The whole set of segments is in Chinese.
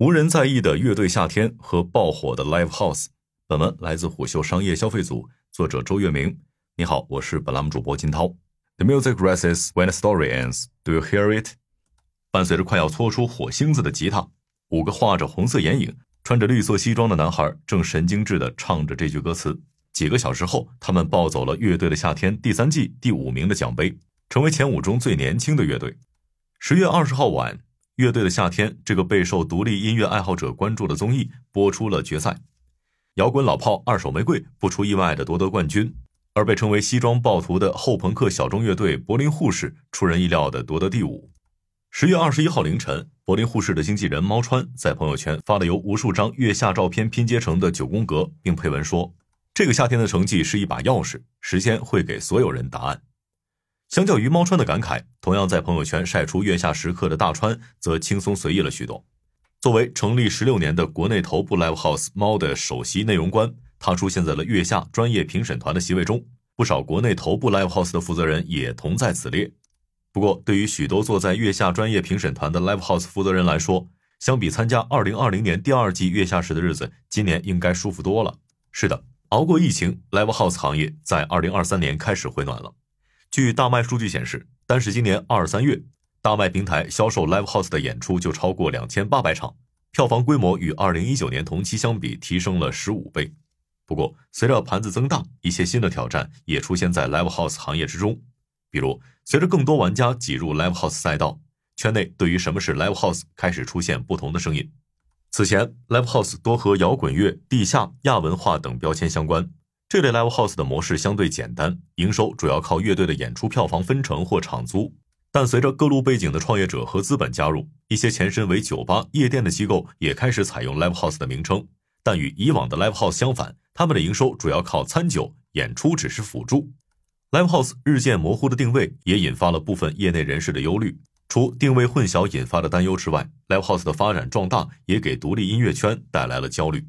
无人在意的乐队夏天和爆火的 Live House。本文来自虎嗅商业消费组，作者周月明。你好，我是本栏目主播金涛。The music rises when the story ends. Do you hear it？伴随着快要搓出火星子的吉他，五个画着红色眼影、穿着绿色西装的男孩正神经质地唱着这句歌词。几个小时后，他们抱走了《乐队的夏天》第三季第五名的奖杯，成为前五中最年轻的乐队。十月二十号晚。乐队的夏天，这个备受独立音乐爱好者关注的综艺播出了决赛。摇滚老炮二手玫瑰不出意外的夺得冠军，而被称为“西装暴徒”的后朋克小众乐队柏林护士出人意料的夺得第五。十月二十一号凌晨，柏林护士的经纪人猫川在朋友圈发了由无数张月下照片拼接成的九宫格，并配文说：“这个夏天的成绩是一把钥匙，时间会给所有人答案。”相较于猫川的感慨，同样在朋友圈晒出月下时刻的大川则轻松随意了许多。作为成立十六年的国内头部 live house 猫的首席内容官，他出现在了月下专业评审团的席位中，不少国内头部 live house 的负责人也同在此列。不过，对于许多坐在月下专业评审团的 live house 负责人来说，相比参加二零二零年第二季月下时的日子，今年应该舒服多了。是的，熬过疫情，live house 行业在二零二三年开始回暖了。据大麦数据显示，单是今年二三月，大麦平台销售 Live House 的演出就超过两千八百场，票房规模与二零一九年同期相比提升了十五倍。不过，随着盘子增大，一些新的挑战也出现在 Live House 行业之中。比如，随着更多玩家挤入 Live House 赛道，圈内对于什么是 Live House 开始出现不同的声音。此前，Live House 多和摇滚乐、地下、亚文化等标签相关。这类 live house 的模式相对简单，营收主要靠乐队的演出票房分成或场租。但随着各路背景的创业者和资本加入，一些前身为酒吧、夜店的机构也开始采用 live house 的名称。但与以往的 live house 相反，他们的营收主要靠餐酒，演出只是辅助。live house 日渐模糊的定位也引发了部分业内人士的忧虑。除定位混淆引发的担忧之外，live house 的发展壮大也给独立音乐圈带来了焦虑。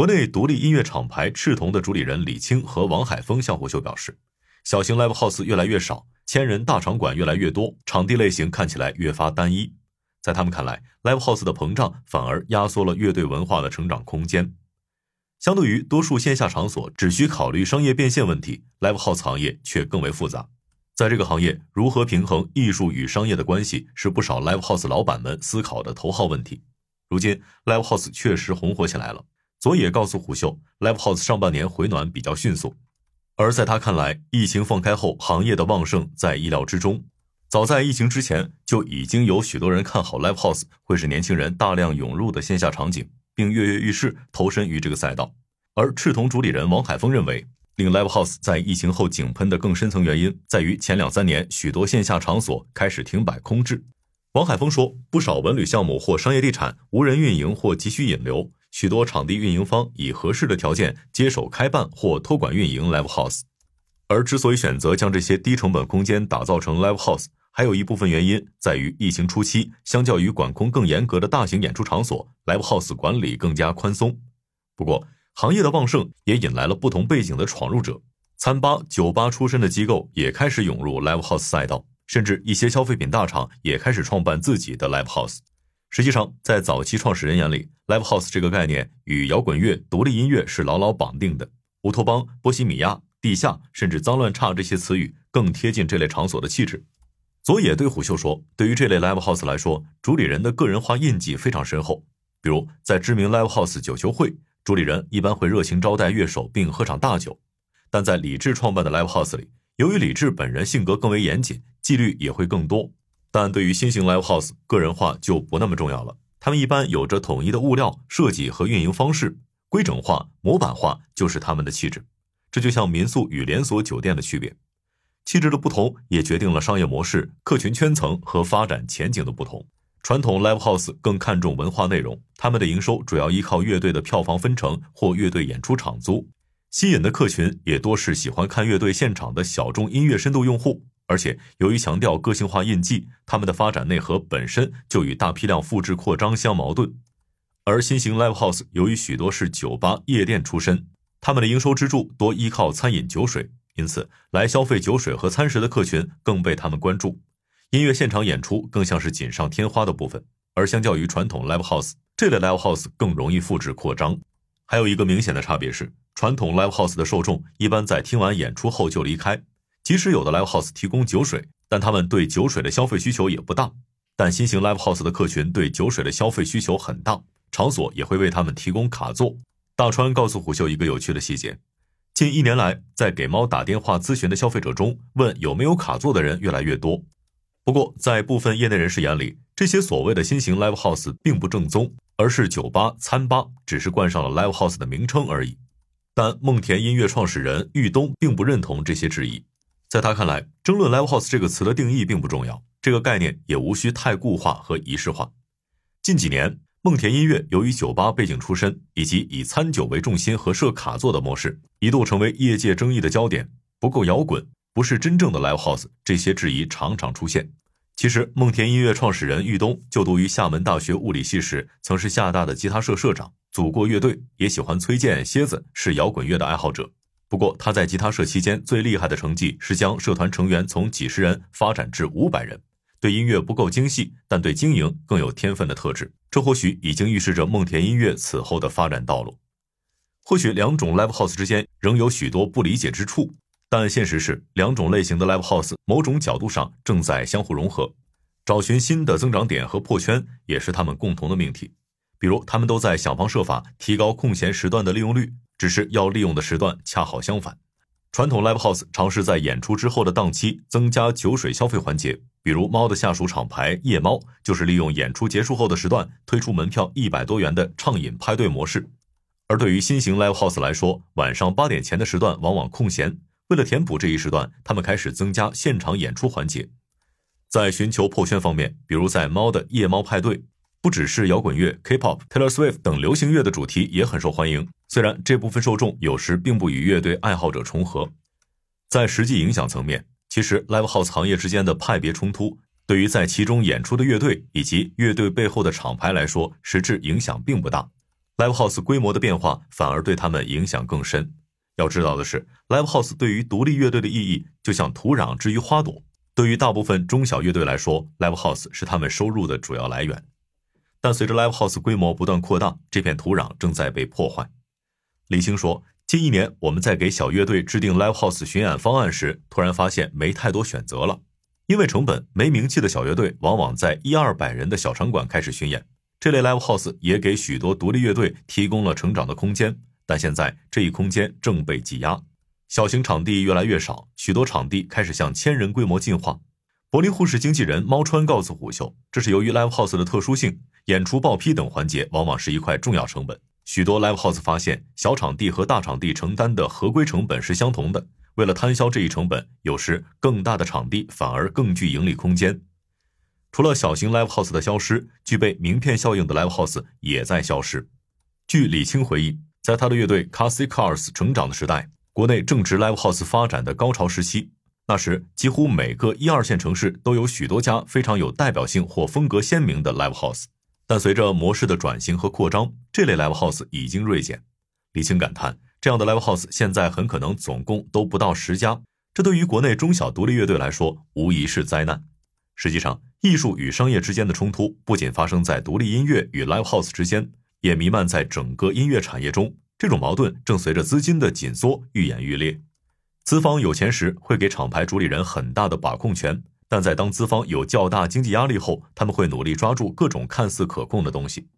国内独立音乐厂牌赤铜的主理人李青和王海峰向虎嗅表示，小型 live house 越来越少，千人大场馆越来越多，场地类型看起来越发单一。在他们看来，live house 的膨胀反而压缩了乐队文化的成长空间。相对于多数线下场所只需考虑商业变现问题，live house 行业却更为复杂。在这个行业，如何平衡艺术与商业的关系，是不少 live house 老板们思考的头号问题。如今，live house 确实红火起来了。佐野告诉虎嗅，Live House 上半年回暖比较迅速，而在他看来，疫情放开后，行业的旺盛在意料之中。早在疫情之前，就已经有许多人看好 Live House 会是年轻人大量涌入的线下场景，并跃跃欲试投身于这个赛道。而赤铜主理人王海峰认为，令 Live House 在疫情后井喷的更深层原因，在于前两三年许多线下场所开始停摆空置。王海峰说，不少文旅项目或商业地产无人运营或急需引流。许多场地运营方以合适的条件接手开办或托管运营 live house，而之所以选择将这些低成本空间打造成 live house，还有一部分原因在于疫情初期，相较于管控更严格的大型演出场所，live house 管理更加宽松。不过，行业的旺盛也引来了不同背景的闯入者，餐吧、酒吧出身的机构也开始涌入 live house 赛道，甚至一些消费品大厂也开始创办自己的 live house。实际上，在早期创始人眼里，live house 这个概念与摇滚乐、独立音乐是牢牢绑定的。乌托邦、波西米亚、地下，甚至脏乱差这些词语更贴近这类场所的气质。佐野对虎嗅说：“对于这类 live house 来说，主理人的个人化印记非常深厚。比如，在知名 live house 酒球会，主理人一般会热情招待乐手并喝场大酒；但在李志创办的 live house 里，由于李志本人性格更为严谨，纪律也会更多。”但对于新型 live house，个人化就不那么重要了。他们一般有着统一的物料设计和运营方式，规整化、模板化就是他们的气质。这就像民宿与连锁酒店的区别，气质的不同也决定了商业模式、客群圈层和发展前景的不同。传统 live house 更看重文化内容，他们的营收主要依靠乐队的票房分成或乐队演出场租，吸引的客群也多是喜欢看乐队现场的小众音乐深度用户。而且，由于强调个性化印记，他们的发展内核本身就与大批量复制扩张相矛盾。而新型 live house 由于许多是酒吧、夜店出身，他们的营收支柱多依靠餐饮酒水，因此来消费酒水和餐食的客群更被他们关注。音乐现场演出更像是锦上添花的部分。而相较于传统 live house，这类 live house 更容易复制扩张。还有一个明显的差别是，传统 live house 的受众一般在听完演出后就离开，即使有的 live house 提供酒水，但他们对酒水的消费需求也不大。但新型 live house 的客群对酒水的消费需求很大，场所也会为他们提供卡座。大川告诉虎嗅一个有趣的细节：近一年来，在给猫打电话咨询的消费者中，问有没有卡座的人越来越多。不过，在部分业内人士眼里，这些所谓的新型 live house 并不正宗，而是酒吧、餐吧，只是冠上了 live house 的名称而已。但梦田音乐创始人玉东并不认同这些质疑，在他看来，争论 live house 这个词的定义并不重要，这个概念也无需太固化和仪式化。近几年，梦田音乐由于酒吧背景出身，以及以餐酒为重心和设卡座的模式，一度成为业界争议的焦点，不够摇滚。不是真正的 live house，这些质疑常常出现。其实，梦田音乐创始人玉东就读于厦门大学物理系时，曾是厦大的吉他社社长，组过乐队，也喜欢崔健、蝎子，是摇滚乐的爱好者。不过，他在吉他社期间最厉害的成绩是将社团成员从几十人发展至五百人。对音乐不够精细，但对经营更有天分的特质，这或许已经预示着梦田音乐此后的发展道路。或许两种 live house 之间仍有许多不理解之处。但现实是，两种类型的 live house 某种角度上正在相互融合，找寻新的增长点和破圈也是他们共同的命题。比如，他们都在想方设法提高空闲时段的利用率，只是要利用的时段恰好相反。传统 live house 尝试在演出之后的档期增加酒水消费环节，比如猫的下属厂牌夜猫就是利用演出结束后的时段推出门票一百多元的畅饮派对模式。而对于新型 live house 来说，晚上八点前的时段往往空闲。为了填补这一时段，他们开始增加现场演出环节。在寻求破圈方面，比如在猫的夜猫派对，不只是摇滚乐、K-pop、Taylor Swift 等流行乐的主题也很受欢迎。虽然这部分受众有时并不与乐队爱好者重合，在实际影响层面，其实 Live House 行业之间的派别冲突，对于在其中演出的乐队以及乐队背后的厂牌来说，实质影响并不大。Live House 规模的变化反而对他们影响更深。要知道的是，live house 对于独立乐队的意义，就像土壤之于花朵。对于大部分中小乐队来说，live house 是他们收入的主要来源。但随着 live house 规模不断扩大，这片土壤正在被破坏。李青说，近一年我们在给小乐队制定 live house 巡演方案时，突然发现没太多选择了，因为成本，没名气的小乐队往往在一二百人的小场馆开始巡演。这类 live house 也给许多独立乐队提供了成长的空间。但现在这一空间正被挤压，小型场地越来越少，许多场地开始向千人规模进化。柏林护士经纪人猫川告诉虎嗅，这是由于 live house 的特殊性，演出报批等环节往往是一块重要成本。许多 live house 发现，小场地和大场地承担的合规成本是相同的，为了摊销这一成本，有时更大的场地反而更具盈利空间。除了小型 live house 的消失，具备名片效应的 live house 也在消失。据李青回忆。在他的乐队 Cassie Cars 成长的时代，国内正值 Live House 发展的高潮时期。那时，几乎每个一二线城市都有许多家非常有代表性或风格鲜明的 Live House。但随着模式的转型和扩张，这类 Live House 已经锐减。李青感叹：“这样的 Live House 现在很可能总共都不到十家，这对于国内中小独立乐队来说，无疑是灾难。”实际上，艺术与商业之间的冲突不仅发生在独立音乐与 Live House 之间。也弥漫在整个音乐产业中，这种矛盾正随着资金的紧缩愈演愈烈。资方有钱时会给厂牌主理人很大的把控权，但在当资方有较大经济压力后，他们会努力抓住各种看似可控的东西。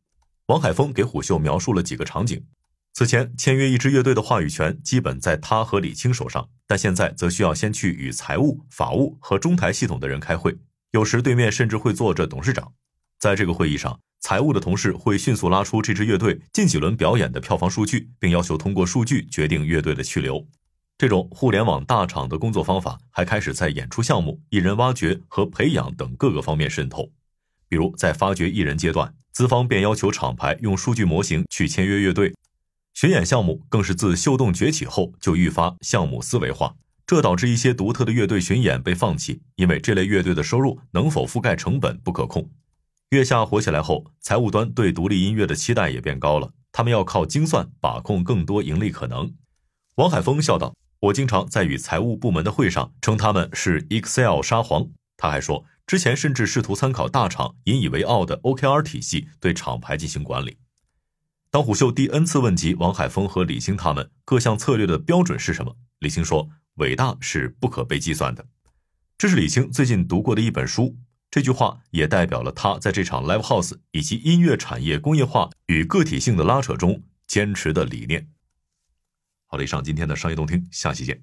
王海峰给虎嗅描述了几个场景：此前签约一支乐队的话语权基本在他和李青手上，但现在则需要先去与财务、法务和中台系统的人开会，有时对面甚至会坐着董事长。在这个会议上。财务的同事会迅速拉出这支乐队近几轮表演的票房数据，并要求通过数据决定乐队的去留。这种互联网大厂的工作方法还开始在演出项目、艺人挖掘和培养等各个方面渗透。比如，在发掘艺人阶段，资方便要求厂牌用数据模型去签约乐队；巡演项目更是自秀动崛起后就愈发项目思维化，这导致一些独特的乐队巡演被放弃，因为这类乐队的收入能否覆盖成本不可控。月下火起来后，财务端对独立音乐的期待也变高了。他们要靠精算把控更多盈利可能。王海峰笑道：“我经常在与财务部门的会上称他们是 Excel 沙皇。他还说，之前甚至试图参考大厂引以为傲的 OKR 体系对厂牌进行管理。当虎嗅第 N 次问及王海峰和李欣他们各项策略的标准是什么，李欣说：“伟大是不可被计算的。”这是李欣最近读过的一本书。这句话也代表了他在这场 Live House 以及音乐产业工业化与个体性的拉扯中坚持的理念。好了，以上今天的商业动听，下期见。